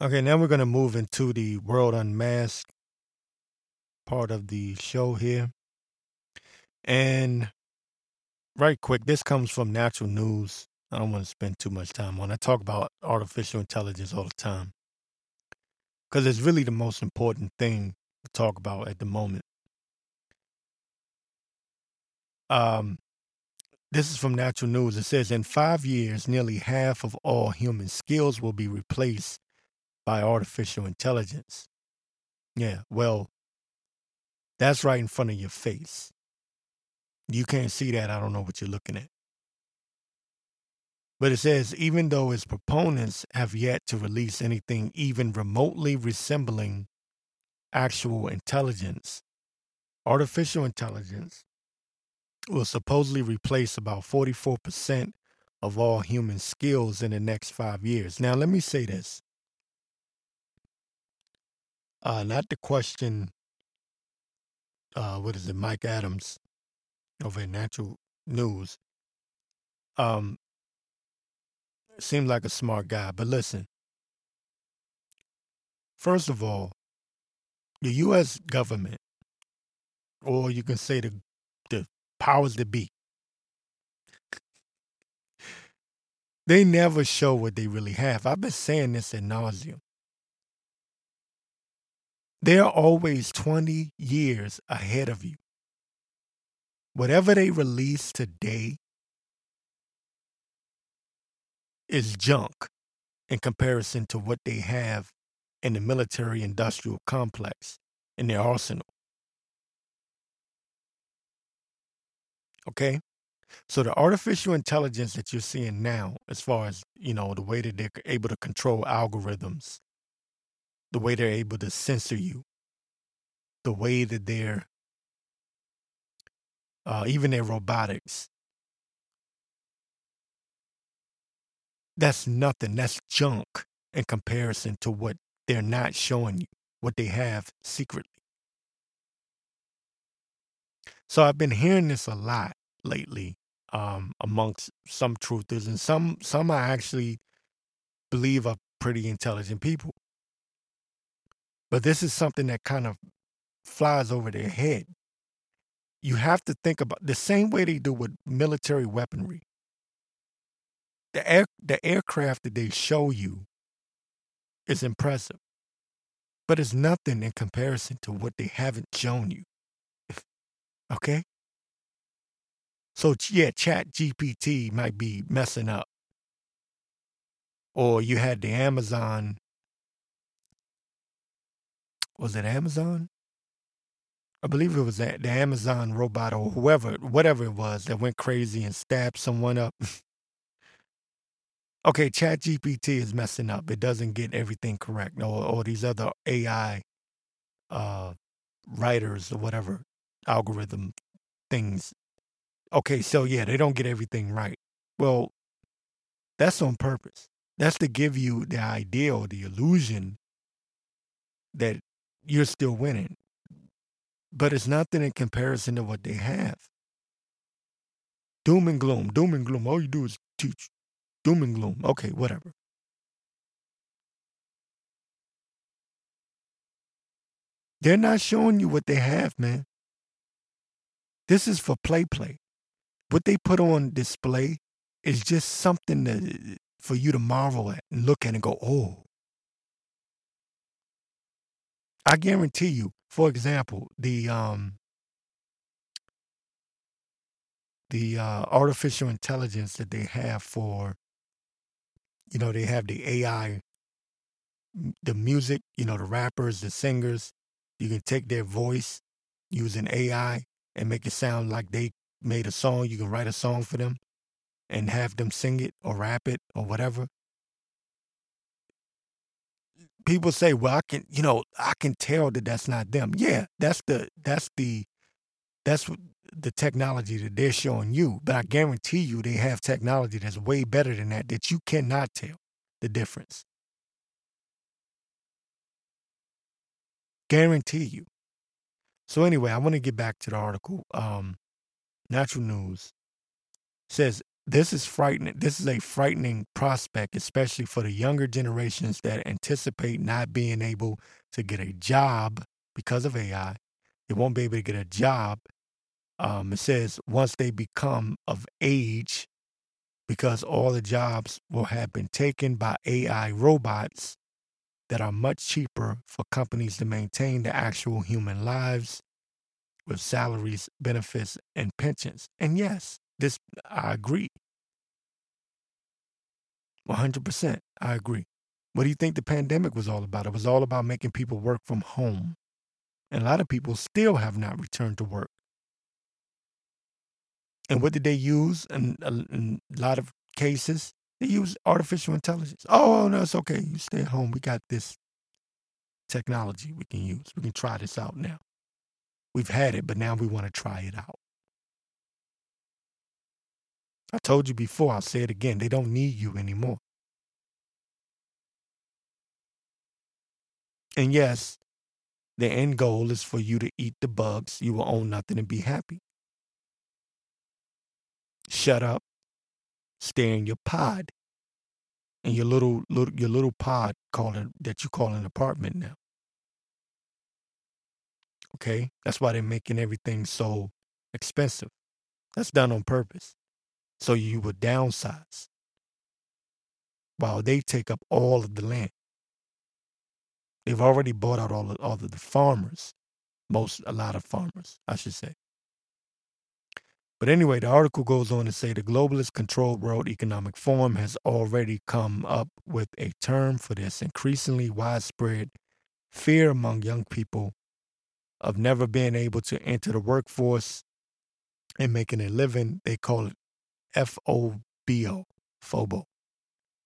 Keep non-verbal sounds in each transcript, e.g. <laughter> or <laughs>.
Okay, now we're going to move into the World Unmasked part of the show here. And right quick, this comes from Natural News. I don't want to spend too much time on. I talk about artificial intelligence all the time because it's really the most important thing to talk about at the moment. Um, this is from Natural News. It says in five years, nearly half of all human skills will be replaced by artificial intelligence. Yeah, well, that's right in front of your face. You can't see that. I don't know what you're looking at. But it says even though its proponents have yet to release anything even remotely resembling actual intelligence, artificial intelligence will supposedly replace about 44% of all human skills in the next five years. Now, let me say this. Uh, not to question, uh, what is it, Mike Adams over at Natural News. Um, seemed like a smart guy. But listen, first of all, the U.S. government, or you can say the the powers that be, they never show what they really have. I've been saying this at nauseum. They're always 20 years ahead of you. Whatever they release today is junk in comparison to what they have in the military industrial complex in their arsenal. Okay? So the artificial intelligence that you're seeing now, as far as, you know, the way that they're able to control algorithms, the way they're able to censor you, the way that they're uh, even their robotics, that's nothing. That's junk in comparison to what they're not showing you, what they have secretly. So I've been hearing this a lot lately um, amongst some truthers, and some some I actually believe are pretty intelligent people. But this is something that kind of flies over their head. You have to think about the same way they do with military weaponry the air the aircraft that they show you is impressive, but it's nothing in comparison to what they haven't shown you. okay? So yeah, Chat GPT might be messing up. Or you had the Amazon was it Amazon? I believe it was the Amazon robot or whoever, whatever it was that went crazy and stabbed someone up. <laughs> okay, ChatGPT is messing up. It doesn't get everything correct. Or, or these other AI uh, writers or whatever algorithm things. Okay, so yeah, they don't get everything right. Well, that's on purpose. That's to give you the idea or the illusion that you're still winning. But it's nothing in comparison to what they have. Doom and gloom, doom and gloom. All you do is teach doom and gloom. Okay, whatever. They're not showing you what they have, man. This is for play play. What they put on display is just something that for you to marvel at and look at and go, oh. I guarantee you, for example, the um the uh, artificial intelligence that they have for you know, they have the AI, the music, you know, the rappers, the singers. You can take their voice using AI and make it sound like they made a song. You can write a song for them and have them sing it or rap it or whatever. People say, "Well, I can, you know, I can tell that that's not them." Yeah, that's the that's the that's the technology that they're showing you. But I guarantee you they have technology that's way better than that that you cannot tell the difference. Guarantee you. So anyway, I want to get back to the article. Um, Natural News says this is frightening. This is a frightening prospect, especially for the younger generations that anticipate not being able to get a job because of AI. They won't be able to get a job. Um, it says once they become of age, because all the jobs will have been taken by AI robots that are much cheaper for companies to maintain the actual human lives with salaries, benefits, and pensions. And yes, this I agree. 100%. I agree. What do you think the pandemic was all about? It was all about making people work from home. And a lot of people still have not returned to work. And what did they use in a, in a lot of cases? They use artificial intelligence. Oh, no, it's okay. You stay at home. We got this technology we can use. We can try this out now. We've had it, but now we want to try it out. I told you before, I'll say it again. They don't need you anymore. And yes, the end goal is for you to eat the bugs. You will own nothing and be happy. Shut up, stay in your pod, in your little, little your little pod calling that you call an apartment now. Okay, that's why they're making everything so expensive. That's done on purpose. So you would downsize while they take up all of the land. They've already bought out all of, all of the farmers, most, a lot of farmers, I should say. But anyway, the article goes on to say the globalist controlled world economic forum has already come up with a term for this increasingly widespread fear among young people of never being able to enter the workforce and making a living. They call it FOBO, FOBO,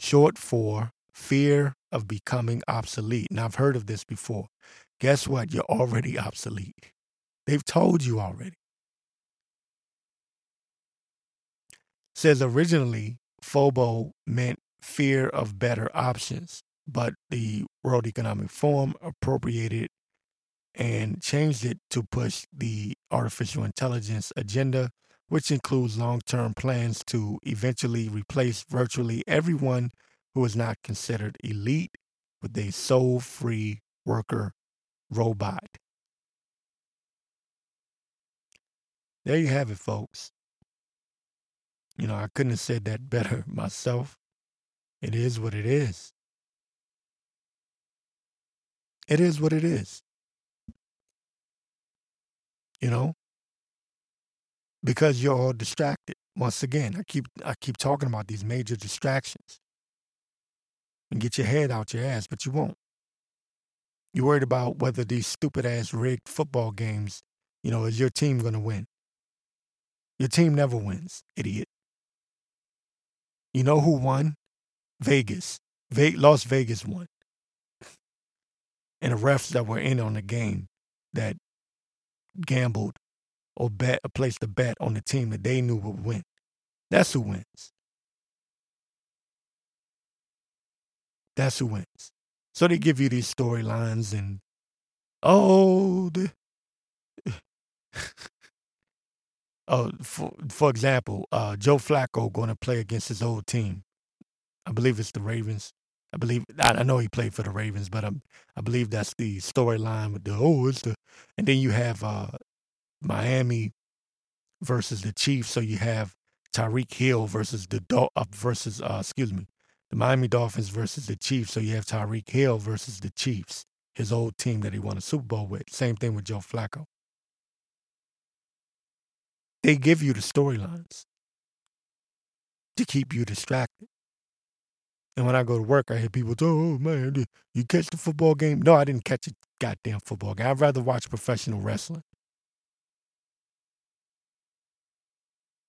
short for fear of becoming obsolete. Now, I've heard of this before. Guess what? You're already obsolete. They've told you already. Says originally, FOBO meant fear of better options, but the World Economic Forum appropriated and changed it to push the artificial intelligence agenda which includes long term plans to eventually replace virtually everyone who is not considered elite with a soul free worker robot. There you have it, folks. You know, I couldn't have said that better <laughs> myself. It is what it is. It is what it is. You know, because you're all distracted. Once again, I keep I keep talking about these major distractions. And get your head out your ass, but you won't. You're worried about whether these stupid ass rigged football games, you know, is your team gonna win? Your team never wins, idiot. You know who won? Vegas. Ve- Las Vegas won. <laughs> and the refs that were in on the game that gambled or bet or placed a bet on the team that they knew would win. That's who wins. That's who wins. So they give you these storylines and oh the <laughs> oh for for example, uh, Joe Flacco going to play against his old team. I believe it's the Ravens. I believe I, I know he played for the Ravens, but um, I believe that's the storyline with the oh it's the and then you have uh, Miami versus the Chiefs. So you have Tyreek Hill versus the Dol- uh, versus uh, excuse me, the Miami Dolphins versus the Chiefs. So you have Tyreek Hill versus the Chiefs, his old team that he won a Super Bowl with. Same thing with Joe Flacco. They give you the storylines to keep you distracted. And when I go to work, I hear people say, "Oh man, you catch the football game?" No, I didn't catch a goddamn football game. I'd rather watch professional wrestling.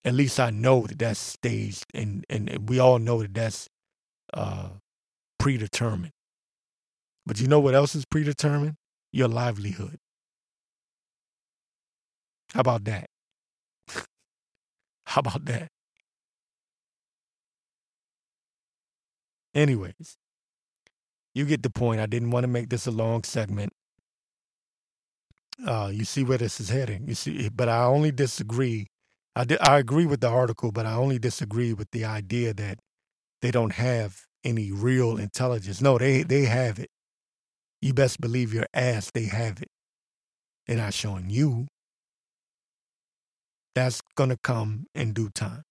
At least I know that that's staged, and and we all know that that's uh, predetermined. But you know what else is predetermined? Your livelihood. How about that? <laughs> How about that? Anyways, you get the point. I didn't want to make this a long segment. Uh, you see where this is heading. You see, but I only disagree I, di- I agree with the article, but I only disagree with the idea that they don't have any real intelligence. No, they they have it. You best believe your ass they have it. They're not showing you. That's gonna come in due time.